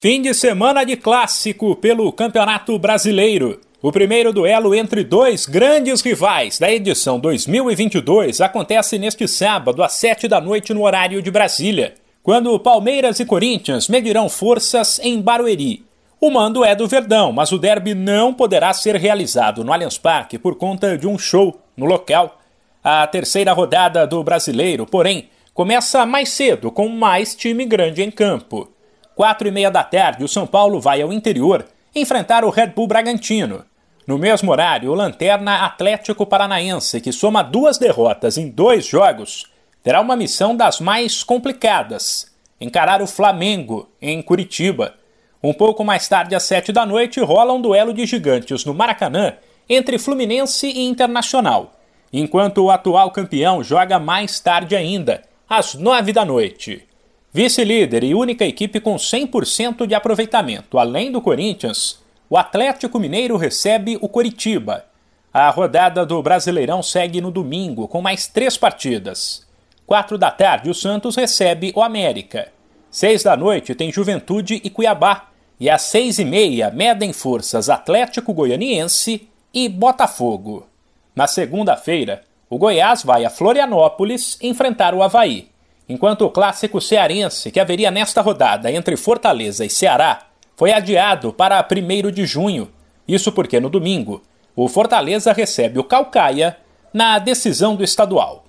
Fim de semana de clássico pelo Campeonato Brasileiro. O primeiro duelo entre dois grandes rivais da edição 2022 acontece neste sábado às 7 da noite no horário de Brasília, quando Palmeiras e Corinthians medirão forças em Barueri. O mando é do Verdão, mas o derby não poderá ser realizado no Allianz Parque por conta de um show no local. A terceira rodada do Brasileiro, porém, começa mais cedo com mais time grande em campo. Quatro e meia da tarde, o São Paulo vai ao interior enfrentar o Red Bull Bragantino. No mesmo horário, o Lanterna Atlético Paranaense, que soma duas derrotas em dois jogos, terá uma missão das mais complicadas: encarar o Flamengo em Curitiba. Um pouco mais tarde, às sete da noite, rola um duelo de gigantes no Maracanã entre Fluminense e Internacional, enquanto o atual campeão joga mais tarde ainda, às nove da noite. Vice-líder e única equipe com 100% de aproveitamento, além do Corinthians, o Atlético Mineiro recebe o Coritiba. A rodada do Brasileirão segue no domingo, com mais três partidas. Quatro da tarde, o Santos recebe o América. Seis da noite tem Juventude e Cuiabá. E às seis e meia medem forças Atlético Goianiense e Botafogo. Na segunda-feira, o Goiás vai a Florianópolis enfrentar o Havaí enquanto o clássico cearense que haveria nesta rodada entre Fortaleza e Ceará foi adiado para 1 de junho. Isso porque no domingo o Fortaleza recebe o Calcaia na decisão do estadual.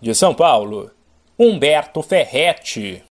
De São Paulo, Humberto Ferretti.